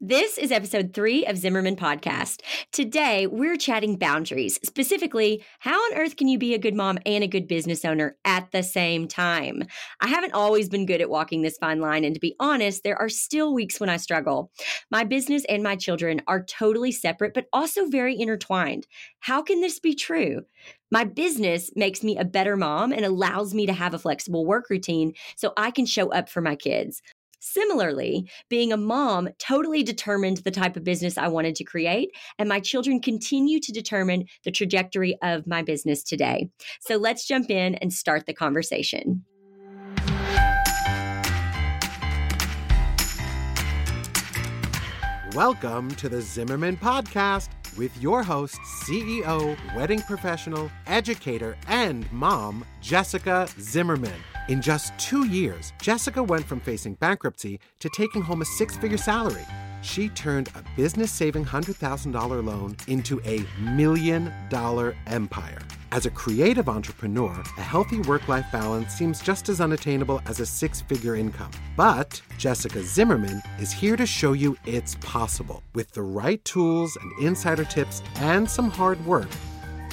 This is episode three of Zimmerman Podcast. Today, we're chatting boundaries. Specifically, how on earth can you be a good mom and a good business owner at the same time? I haven't always been good at walking this fine line, and to be honest, there are still weeks when I struggle. My business and my children are totally separate, but also very intertwined. How can this be true? My business makes me a better mom and allows me to have a flexible work routine so I can show up for my kids. Similarly, being a mom totally determined the type of business I wanted to create, and my children continue to determine the trajectory of my business today. So let's jump in and start the conversation. Welcome to the Zimmerman Podcast with your host, CEO, wedding professional, educator, and mom, Jessica Zimmerman. In just two years, Jessica went from facing bankruptcy to taking home a six figure salary. She turned a business saving $100,000 loan into a million dollar empire. As a creative entrepreneur, a healthy work life balance seems just as unattainable as a six figure income. But Jessica Zimmerman is here to show you it's possible. With the right tools and insider tips and some hard work,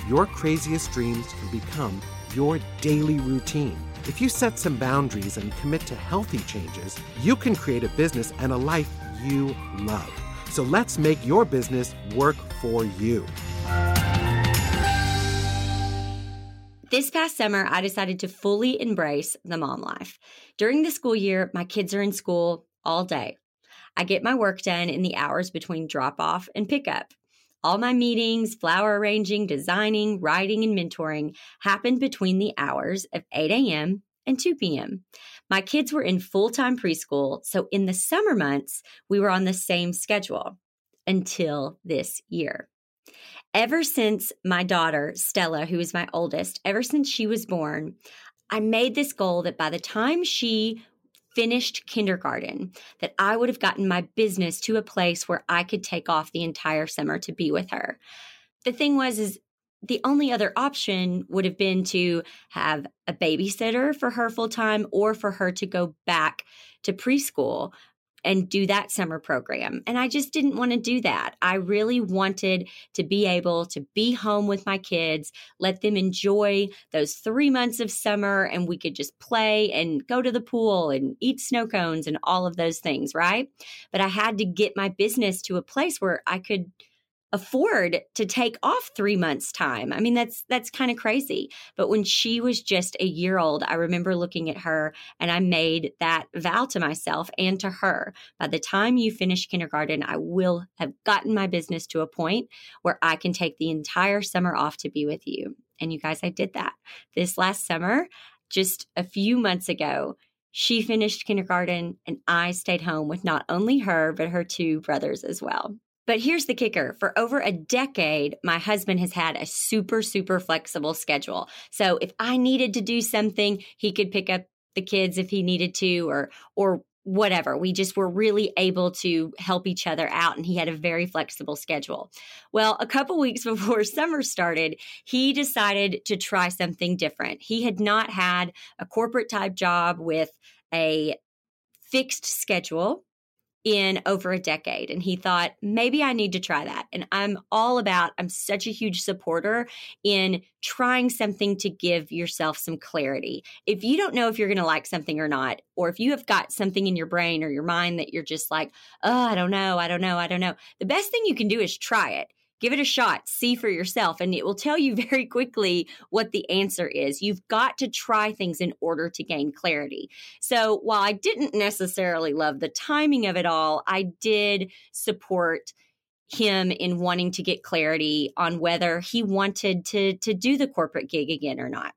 your craziest dreams can become your daily routine. If you set some boundaries and commit to healthy changes, you can create a business and a life you love. So let's make your business work for you. This past summer, I decided to fully embrace the mom life. During the school year, my kids are in school all day. I get my work done in the hours between drop off and pickup. All my meetings, flower arranging, designing, writing, and mentoring happened between the hours of 8 a.m. and 2 p.m. My kids were in full time preschool, so in the summer months, we were on the same schedule until this year. Ever since my daughter, Stella, who is my oldest, ever since she was born, I made this goal that by the time she finished kindergarten that I would have gotten my business to a place where I could take off the entire summer to be with her. The thing was is the only other option would have been to have a babysitter for her full time or for her to go back to preschool and do that summer program. And I just didn't want to do that. I really wanted to be able to be home with my kids, let them enjoy those three months of summer, and we could just play and go to the pool and eat snow cones and all of those things, right? But I had to get my business to a place where I could afford to take off 3 months time. I mean that's that's kind of crazy. But when she was just a year old, I remember looking at her and I made that vow to myself and to her. By the time you finish kindergarten, I will have gotten my business to a point where I can take the entire summer off to be with you. And you guys, I did that. This last summer, just a few months ago, she finished kindergarten and I stayed home with not only her, but her two brothers as well. But here's the kicker for over a decade, my husband has had a super, super flexible schedule. So if I needed to do something, he could pick up the kids if he needed to or, or, whatever. We just were really able to help each other out and he had a very flexible schedule. Well, a couple weeks before summer started, he decided to try something different. He had not had a corporate type job with a fixed schedule in over a decade. And he thought, maybe I need to try that. And I'm all about, I'm such a huge supporter in trying something to give yourself some clarity. If you don't know if you're going to like something or not, or if you have got something in your brain or your mind that you're just like, oh, I don't know, I don't know, I don't know, the best thing you can do is try it give it a shot, see for yourself, and it will tell you very quickly what the answer is. You've got to try things in order to gain clarity. So while I didn't necessarily love the timing of it all, I did support him in wanting to get clarity on whether he wanted to to do the corporate gig again or not.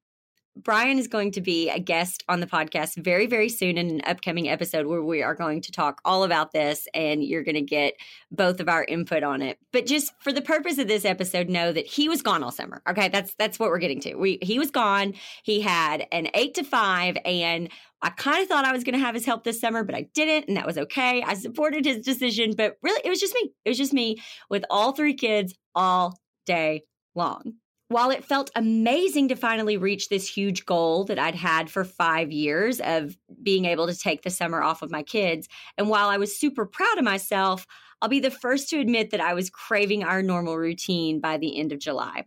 Brian is going to be a guest on the podcast very, very soon in an upcoming episode where we are going to talk all about this and you're going to get both of our input on it. But just for the purpose of this episode, know that he was gone all summer. Okay. That's, that's what we're getting to. We, he was gone. He had an eight to five and I kind of thought I was going to have his help this summer, but I didn't. And that was okay. I supported his decision, but really it was just me. It was just me with all three kids all day long while it felt amazing to finally reach this huge goal that I'd had for five years of being able to take the summer off of my kids, and while I was super proud of myself, I'll be the first to admit that I was craving our normal routine by the end of July.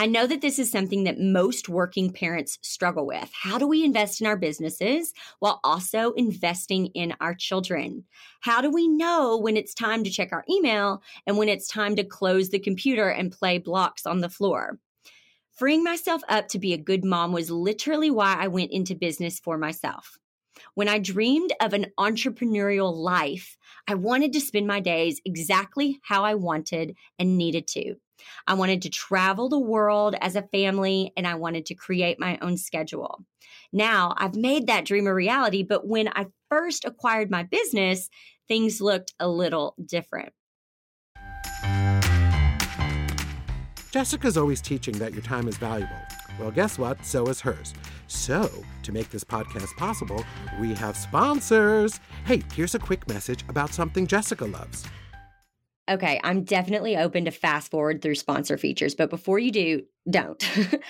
I know that this is something that most working parents struggle with. How do we invest in our businesses while also investing in our children? How do we know when it's time to check our email and when it's time to close the computer and play blocks on the floor? Freeing myself up to be a good mom was literally why I went into business for myself. When I dreamed of an entrepreneurial life, I wanted to spend my days exactly how I wanted and needed to. I wanted to travel the world as a family and I wanted to create my own schedule. Now I've made that dream a reality, but when I first acquired my business, things looked a little different. Jessica's always teaching that your time is valuable. Well, guess what? So is hers. So, to make this podcast possible, we have sponsors. Hey, here's a quick message about something Jessica loves. Okay, I'm definitely open to fast forward through sponsor features, but before you do, don't.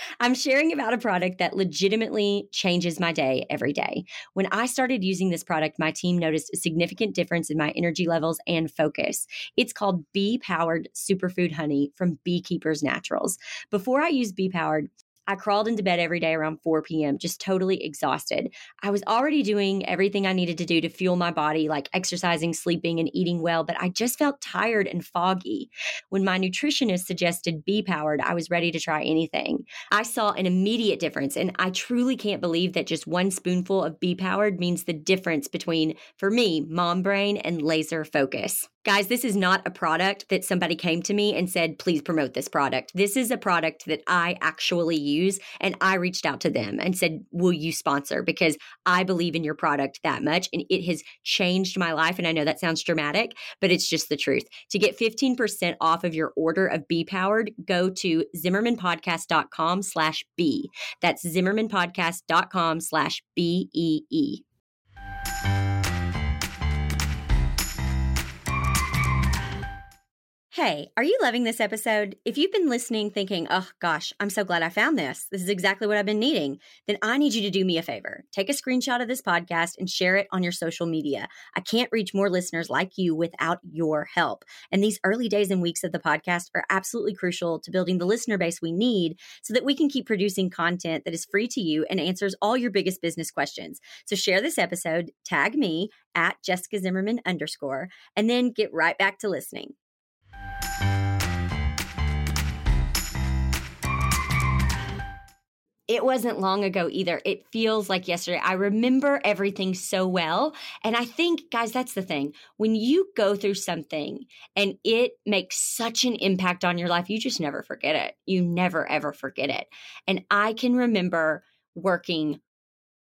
I'm sharing about a product that legitimately changes my day every day. When I started using this product, my team noticed a significant difference in my energy levels and focus. It's called Bee Powered Superfood Honey from Beekeepers Naturals. Before I used Bee Powered, I crawled into bed every day around 4 p.m., just totally exhausted. I was already doing everything I needed to do to fuel my body, like exercising, sleeping, and eating well, but I just felt tired and foggy. When my nutritionist suggested Bee Powered, I was ready to try anything. I saw an immediate difference, and I truly can't believe that just one spoonful of Bee Powered means the difference between, for me, mom brain and laser focus. Guys, this is not a product that somebody came to me and said, please promote this product. This is a product that I actually use. And I reached out to them and said, will you sponsor? Because I believe in your product that much. And it has changed my life. And I know that sounds dramatic, but it's just the truth. To get 15% off of your order of Bee Powered, go to zimmermanpodcast.com slash B. That's zimmermanpodcast.com slash B E E. Hey, are you loving this episode? If you've been listening thinking, oh gosh, I'm so glad I found this, this is exactly what I've been needing, then I need you to do me a favor. Take a screenshot of this podcast and share it on your social media. I can't reach more listeners like you without your help. And these early days and weeks of the podcast are absolutely crucial to building the listener base we need so that we can keep producing content that is free to you and answers all your biggest business questions. So share this episode, tag me at Jessica Zimmerman underscore, and then get right back to listening. It wasn't long ago either. It feels like yesterday. I remember everything so well. And I think, guys, that's the thing. When you go through something and it makes such an impact on your life, you just never forget it. You never, ever forget it. And I can remember working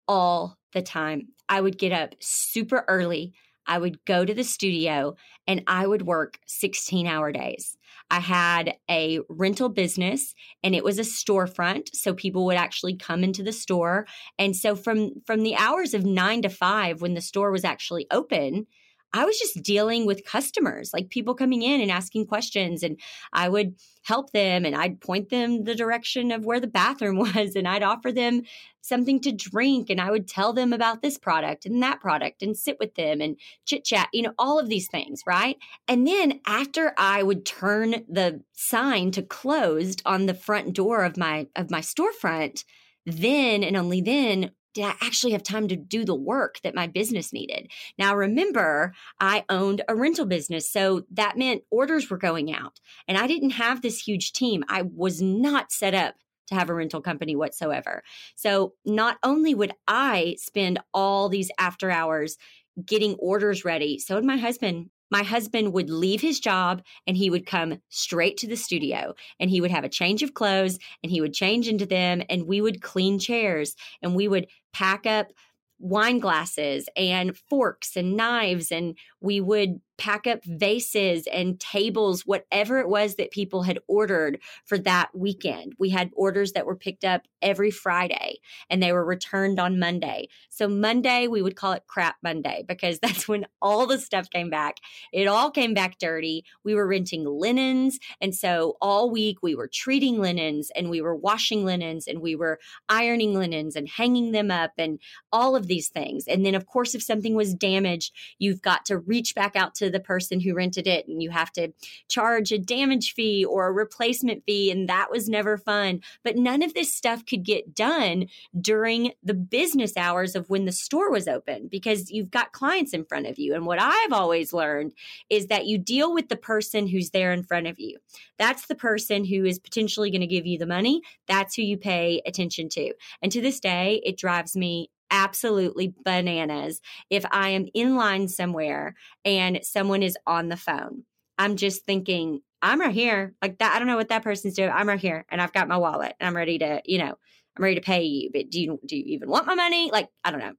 all the time. I would get up super early. I would go to the studio and I would work 16 hour days. I had a rental business and it was a storefront so people would actually come into the store and so from from the hours of 9 to 5 when the store was actually open I was just dealing with customers, like people coming in and asking questions, and I would help them and I'd point them the direction of where the bathroom was, and I'd offer them something to drink, and I would tell them about this product and that product and sit with them and chit chat, you know, all of these things, right? And then after I would turn the sign to closed on the front door of my of my storefront, then and only then did I actually have time to do the work that my business needed? Now, remember, I owned a rental business. So that meant orders were going out. And I didn't have this huge team. I was not set up to have a rental company whatsoever. So not only would I spend all these after hours getting orders ready, so would my husband my husband would leave his job and he would come straight to the studio and he would have a change of clothes and he would change into them and we would clean chairs and we would pack up wine glasses and forks and knives and we would pack up vases and tables, whatever it was that people had ordered for that weekend. We had orders that were picked up every Friday and they were returned on Monday. So Monday, we would call it crap Monday because that's when all the stuff came back. It all came back dirty. We were renting linens. And so all week we were treating linens and we were washing linens and we were ironing linens and hanging them up and all of these things. And then, of course, if something was damaged, you've got to reach back out to the person who rented it and you have to charge a damage fee or a replacement fee. And that was never fun. But none of this stuff could get done during the business hours of when the store was open because you've got clients in front of you. And what I've always learned is that you deal with the person who's there in front of you. That's the person who is potentially going to give you the money. That's who you pay attention to. And to this day, it drives me absolutely bananas if I am in line somewhere and someone is on the phone. I'm just thinking, I'm right here. Like that, I don't know what that person's doing. I'm right here and I've got my wallet and I'm ready to, you know, I'm ready to pay you. But do you do you even want my money? Like, I don't know.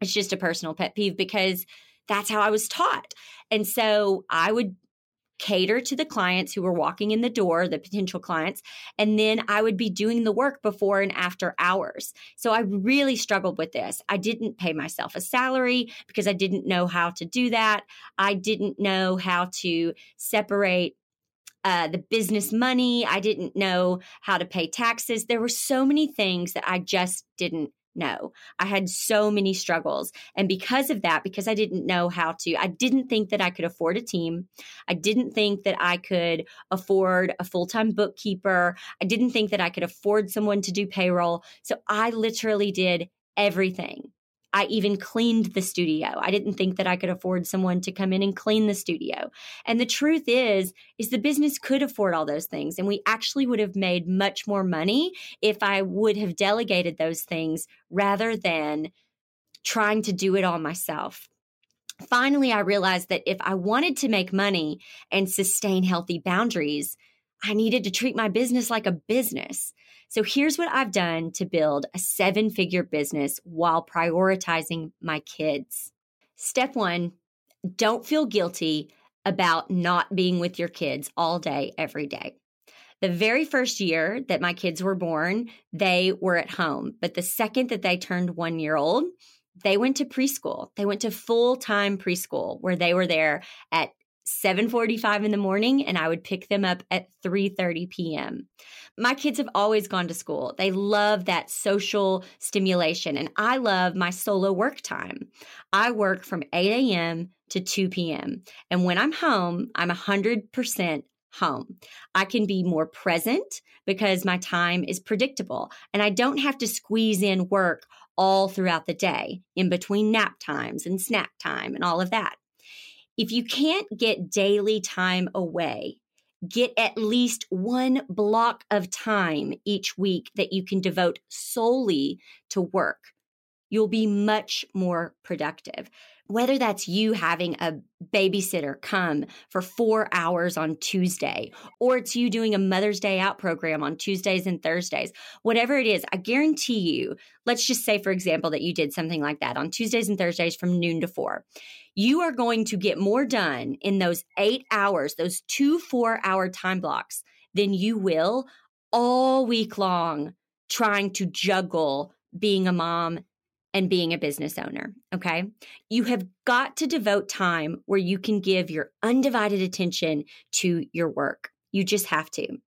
It's just a personal pet peeve because that's how I was taught. And so I would cater to the clients who were walking in the door, the potential clients, and then I would be doing the work before and after hours. So I really struggled with this. I didn't pay myself a salary because I didn't know how to do that. I didn't know how to separate uh, the business money. I didn't know how to pay taxes. There were so many things that I just didn't no, I had so many struggles. And because of that, because I didn't know how to, I didn't think that I could afford a team. I didn't think that I could afford a full time bookkeeper. I didn't think that I could afford someone to do payroll. So I literally did everything I even cleaned the studio. I didn't think that I could afford someone to come in and clean the studio. And the truth is is the business could afford all those things and we actually would have made much more money if I would have delegated those things rather than trying to do it all myself. Finally, I realized that if I wanted to make money and sustain healthy boundaries, I needed to treat my business like a business. So here's what I've done to build a seven figure business while prioritizing my kids. Step one, don't feel guilty about not being with your kids all day, every day. The very first year that my kids were born, they were at home. But the second that they turned one year old, they went to preschool. They went to full time preschool where they were there at 7:45 in the morning and I would pick them up at 3:30 p.m. My kids have always gone to school. They love that social stimulation and I love my solo work time. I work from 8 a.m. to 2 p.m. And when I'm home, I'm 100% home. I can be more present because my time is predictable and I don't have to squeeze in work all throughout the day in between nap times and snack time and all of that. If you can't get daily time away, get at least one block of time each week that you can devote solely to work. You'll be much more productive whether that's you having a babysitter come for four hours on Tuesday, or it's you doing a Mother's Day out program on Tuesdays and Thursdays, whatever it is, I guarantee you, let's just say, for example, that you did something like that on Tuesdays and Thursdays from noon to four. You are going to get more done in those eight hours, those two four hour time blocks, than you will all week long trying to juggle being a mom and being a business owner. Okay. You have got to devote time where you can give your undivided attention to your work. You just have to.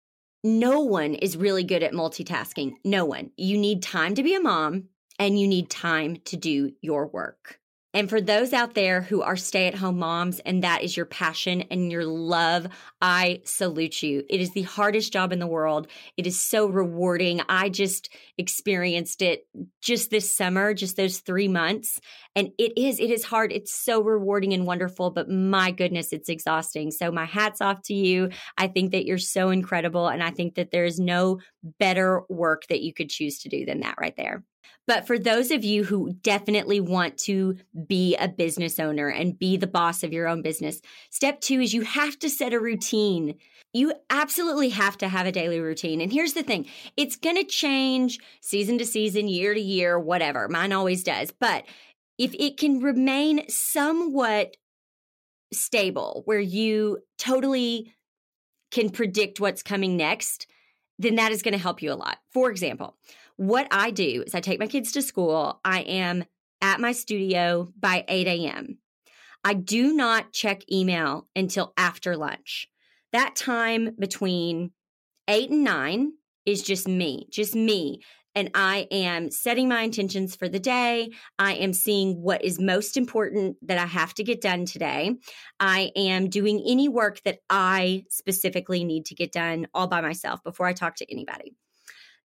No one is really good at multitasking. No one. You need time to be a mom and you need time to do your work. And for those out there who are stay at home moms and that is your passion and your love, I salute you. It is the hardest job in the world. It is so rewarding. I just experienced it just this summer, just those three months. And it is, it is hard. It's so rewarding and wonderful, but my goodness, it's exhausting. So my hat's off to you. I think that you're so incredible. And I think that there is no better work that you could choose to do than that right there. But for those of you who definitely want to be a business owner and be the boss of your own business, step two is you have to set a routine. You absolutely have to have a daily routine. And here's the thing it's going to change season to season, year to year, whatever. Mine always does. But if it can remain somewhat stable, where you totally can predict what's coming next, then that is going to help you a lot. For example, what I do is I take my kids to school. I am at my studio by 8 a.m. I do not check email until after lunch. That time between 8 and 9 is just me, just me and I am setting my intentions for the day. I am seeing what is most important that I have to get done today. I am doing any work that I specifically need to get done all by myself before I talk to anybody.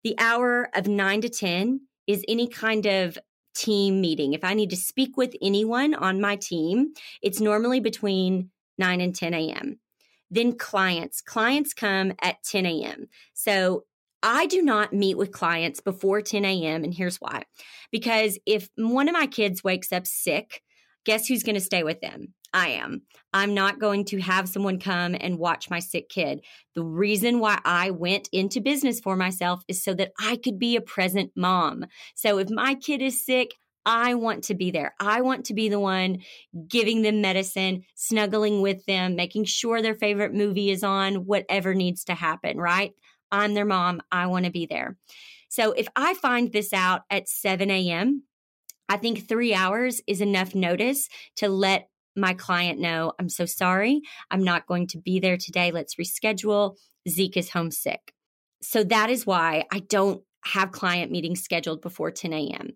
The hour of nine to 10 is any kind of team meeting. If I need to speak with anyone on my team, it's normally between 9 and 10 a.m. Then clients. Clients come at 10 a.m. So I do not meet with clients before 10 a.m. And here's why. Because if one of my kids wakes up sick, guess who's going to stay with them? I am. I'm not going to have someone come and watch my sick kid. The reason why I went into business for myself is so that I could be a present mom. So if my kid is sick, I want to be there. I want to be the one giving them medicine, snuggling with them, making sure their favorite movie is on, whatever needs to happen, right? I'm their mom. I want to be there. So if I find this out at 7 a.m., I think three hours is enough notice to let my client know I'm so sorry. I'm not going to be there today. Let's reschedule. Zeke is homesick. So that is why I don't have client meetings scheduled before 10 a.m.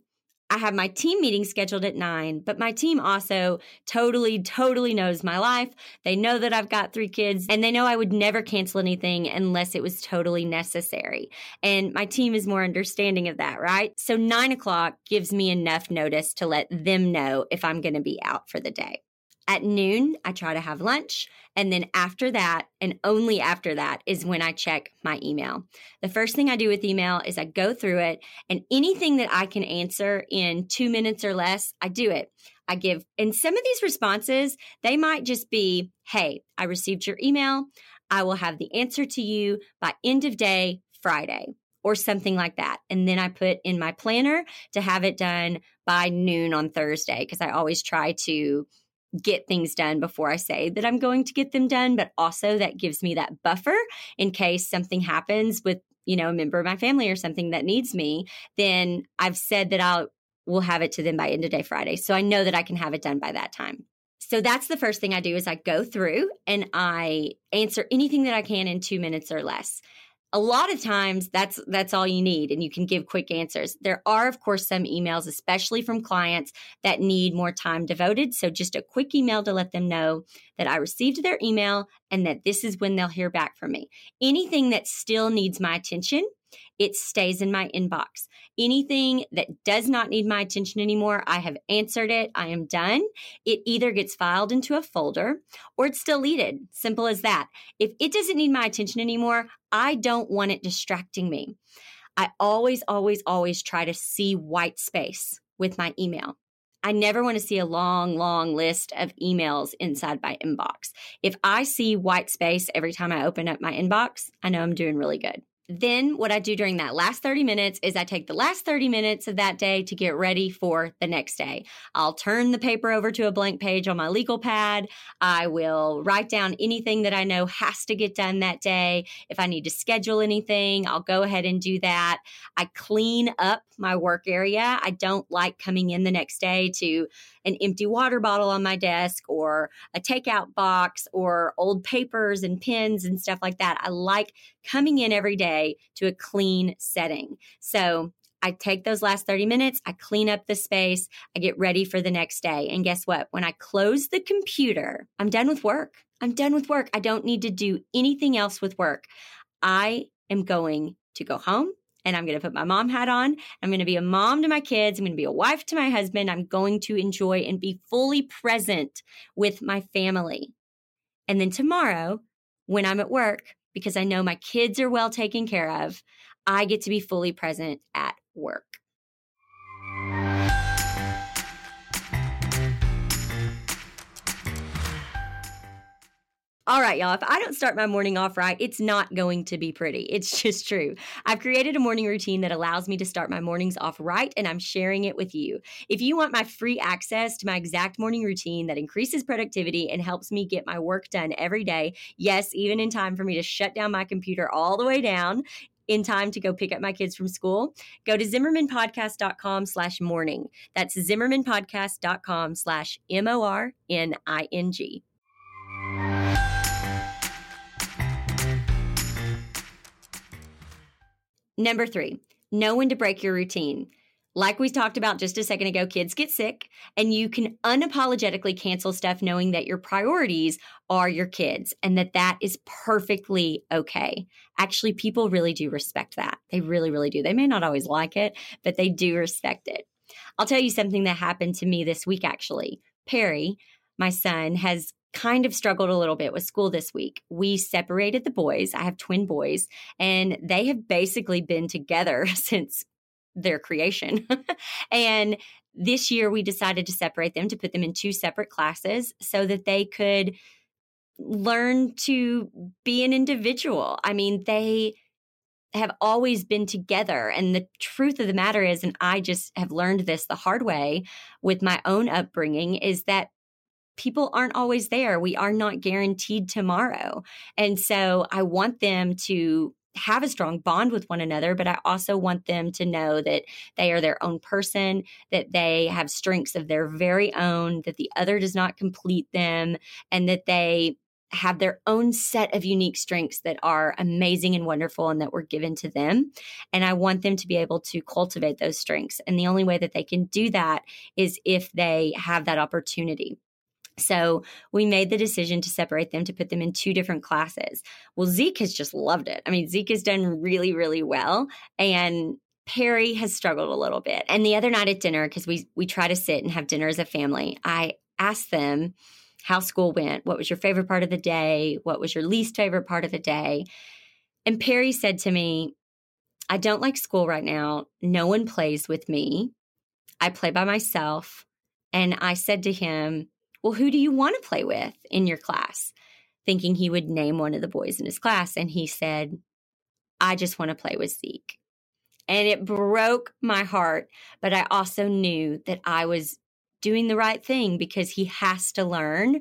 I have my team meeting scheduled at nine, but my team also totally, totally knows my life. They know that I've got three kids and they know I would never cancel anything unless it was totally necessary. And my team is more understanding of that, right? So nine o'clock gives me enough notice to let them know if I'm going to be out for the day. At noon, I try to have lunch. And then after that, and only after that, is when I check my email. The first thing I do with email is I go through it, and anything that I can answer in two minutes or less, I do it. I give, and some of these responses, they might just be, Hey, I received your email. I will have the answer to you by end of day Friday or something like that. And then I put in my planner to have it done by noon on Thursday because I always try to get things done before I say that I'm going to get them done, but also that gives me that buffer in case something happens with, you know, a member of my family or something that needs me, then I've said that I'll will have it to them by end of day Friday. So I know that I can have it done by that time. So that's the first thing I do is I go through and I answer anything that I can in 2 minutes or less a lot of times that's that's all you need and you can give quick answers there are of course some emails especially from clients that need more time devoted so just a quick email to let them know that i received their email and that this is when they'll hear back from me anything that still needs my attention it stays in my inbox. Anything that does not need my attention anymore, I have answered it. I am done. It either gets filed into a folder or it's deleted. Simple as that. If it doesn't need my attention anymore, I don't want it distracting me. I always, always, always try to see white space with my email. I never want to see a long, long list of emails inside my inbox. If I see white space every time I open up my inbox, I know I'm doing really good. Then, what I do during that last 30 minutes is I take the last 30 minutes of that day to get ready for the next day. I'll turn the paper over to a blank page on my legal pad. I will write down anything that I know has to get done that day. If I need to schedule anything, I'll go ahead and do that. I clean up my work area. I don't like coming in the next day to an empty water bottle on my desk or a takeout box or old papers and pens and stuff like that. I like coming in every day to a clean setting. So I take those last 30 minutes, I clean up the space, I get ready for the next day. And guess what? When I close the computer, I'm done with work. I'm done with work. I don't need to do anything else with work. I am going to go home and I'm going to put my mom hat on. I'm going to be a mom to my kids. I'm going to be a wife to my husband. I'm going to enjoy and be fully present with my family. And then tomorrow, when I'm at work, because I know my kids are well taken care of, I get to be fully present at work. All right, y'all. If I don't start my morning off right, it's not going to be pretty. It's just true. I've created a morning routine that allows me to start my mornings off right, and I'm sharing it with you. If you want my free access to my exact morning routine that increases productivity and helps me get my work done every day, yes, even in time for me to shut down my computer all the way down, in time to go pick up my kids from school, go to zimmermanpodcast.com slash morning. That's zimmermanpodcast.com slash M-O-R-N-I-N-G. Number three, Know when to break your routine. Like we talked about just a second ago, kids get sick, and you can unapologetically cancel stuff knowing that your priorities are your kids and that that is perfectly okay. Actually, people really do respect that. They really, really do. They may not always like it, but they do respect it. I'll tell you something that happened to me this week, actually. Perry, my son, has kind of struggled a little bit with school this week. We separated the boys. I have twin boys, and they have basically been together since their creation. and this year we decided to separate them to put them in two separate classes so that they could learn to be an individual. I mean, they have always been together. And the truth of the matter is, and I just have learned this the hard way with my own upbringing, is that people aren't always there. We are not guaranteed tomorrow. And so I want them to have a strong bond with one another, but I also want them to know that they are their own person, that they have strengths of their very own, that the other does not complete them, and that they have their own set of unique strengths that are amazing and wonderful and that were given to them. And I want them to be able to cultivate those strengths. And the only way that they can do that is if they have that opportunity. So we made the decision to separate them to put them in two different classes. Well, Zeke has just loved it. I mean, Zeke has done really, really well. And Perry has struggled a little bit. And the other night at dinner, because we we try to sit and have dinner as a family, I asked them how school went. What was your favorite part of the day? What was your least favorite part of the day? And Perry said to me, I don't like school right now. No one plays with me. I play by myself. And I said to him, well, who do you want to play with in your class? Thinking he would name one of the boys in his class. And he said, I just want to play with Zeke. And it broke my heart. But I also knew that I was doing the right thing because he has to learn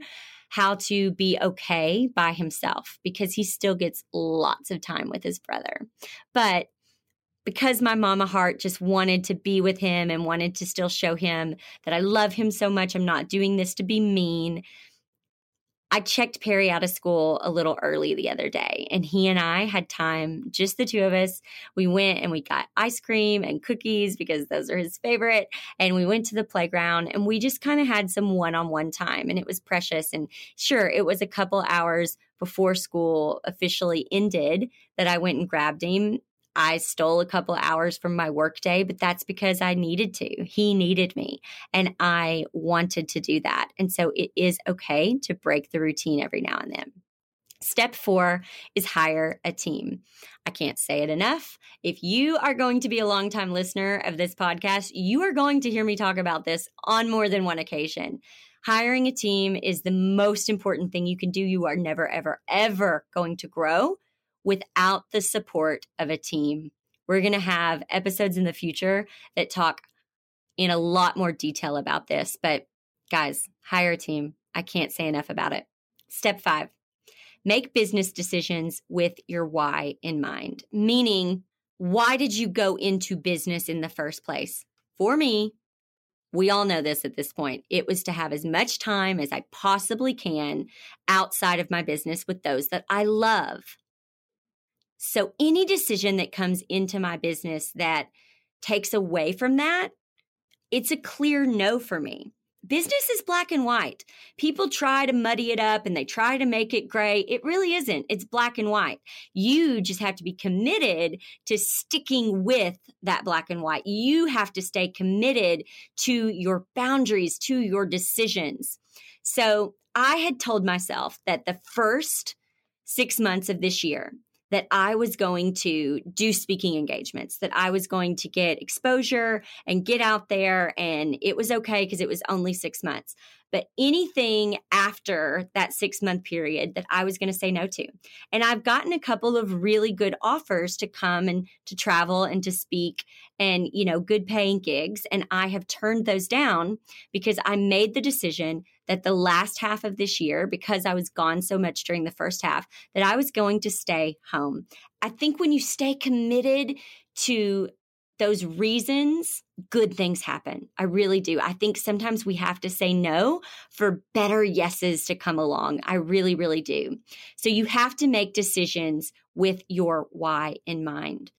how to be okay by himself because he still gets lots of time with his brother. But because my mama heart just wanted to be with him and wanted to still show him that I love him so much, I'm not doing this to be mean. I checked Perry out of school a little early the other day, and he and I had time, just the two of us. We went and we got ice cream and cookies because those are his favorite. And we went to the playground and we just kind of had some one on one time, and it was precious. And sure, it was a couple hours before school officially ended that I went and grabbed him I stole a couple hours from my workday, but that's because I needed to. He needed me and I wanted to do that. And so it is okay to break the routine every now and then. Step four is hire a team. I can't say it enough. If you are going to be a longtime listener of this podcast, you are going to hear me talk about this on more than one occasion. Hiring a team is the most important thing you can do. You are never, ever, ever going to grow without the support of a team. We're going to have episodes in the future that talk in a lot more detail about this. But guys, hire a team. I can't say enough about it. Step five make business decisions with your why in mind, meaning, why did you go into business in the first place? For me, we all know this at this point. It was to have as much time as I possibly can outside of my business with those that I love. So any decision that comes into my business that takes away from that, it's a clear no for me. Business is black and white. People try to muddy it up and they try to make it gray. It really isn't. It's black and white. You just have to be committed to sticking with that black and white. You have to stay committed to your boundaries, to your decisions. So I had told myself that the first six months of this year, that I was going to do speaking engagements, that I was going to get exposure and get out there. And it was okay because it was only six months. But anything after that six month period that I was going to say no to. And I've gotten a couple of really good offers to come and to travel and to speak and, you know, good paying gigs. And I have turned those down because I made the decision that the last half of this year, because I was gone so much during the first half, that I was going to stay home. I think when you stay committed to those reasons, good things happen. I really do. I think sometimes we have to say no for better yeses to come along. I really, really do. So you have to make decisions with your why in mind.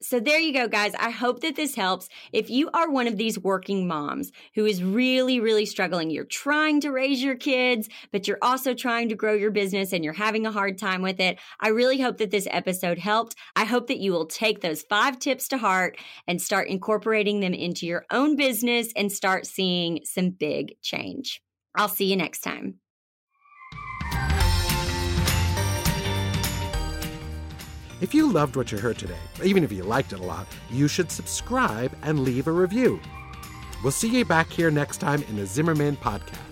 So there you go, guys. I hope that this helps. If you are one of these working moms who is really, really struggling, you're trying to raise your kids, but you're also trying to grow your business and you're having a hard time with it. I really hope that this episode helped. I hope that you will take those five tips to heart and start incorporating them into your own business and start seeing some big change. I'll see you next time. If you loved what you heard today, even if you liked it a lot, you should subscribe and leave a review. We'll see you back here next time in the Zimmerman Podcast.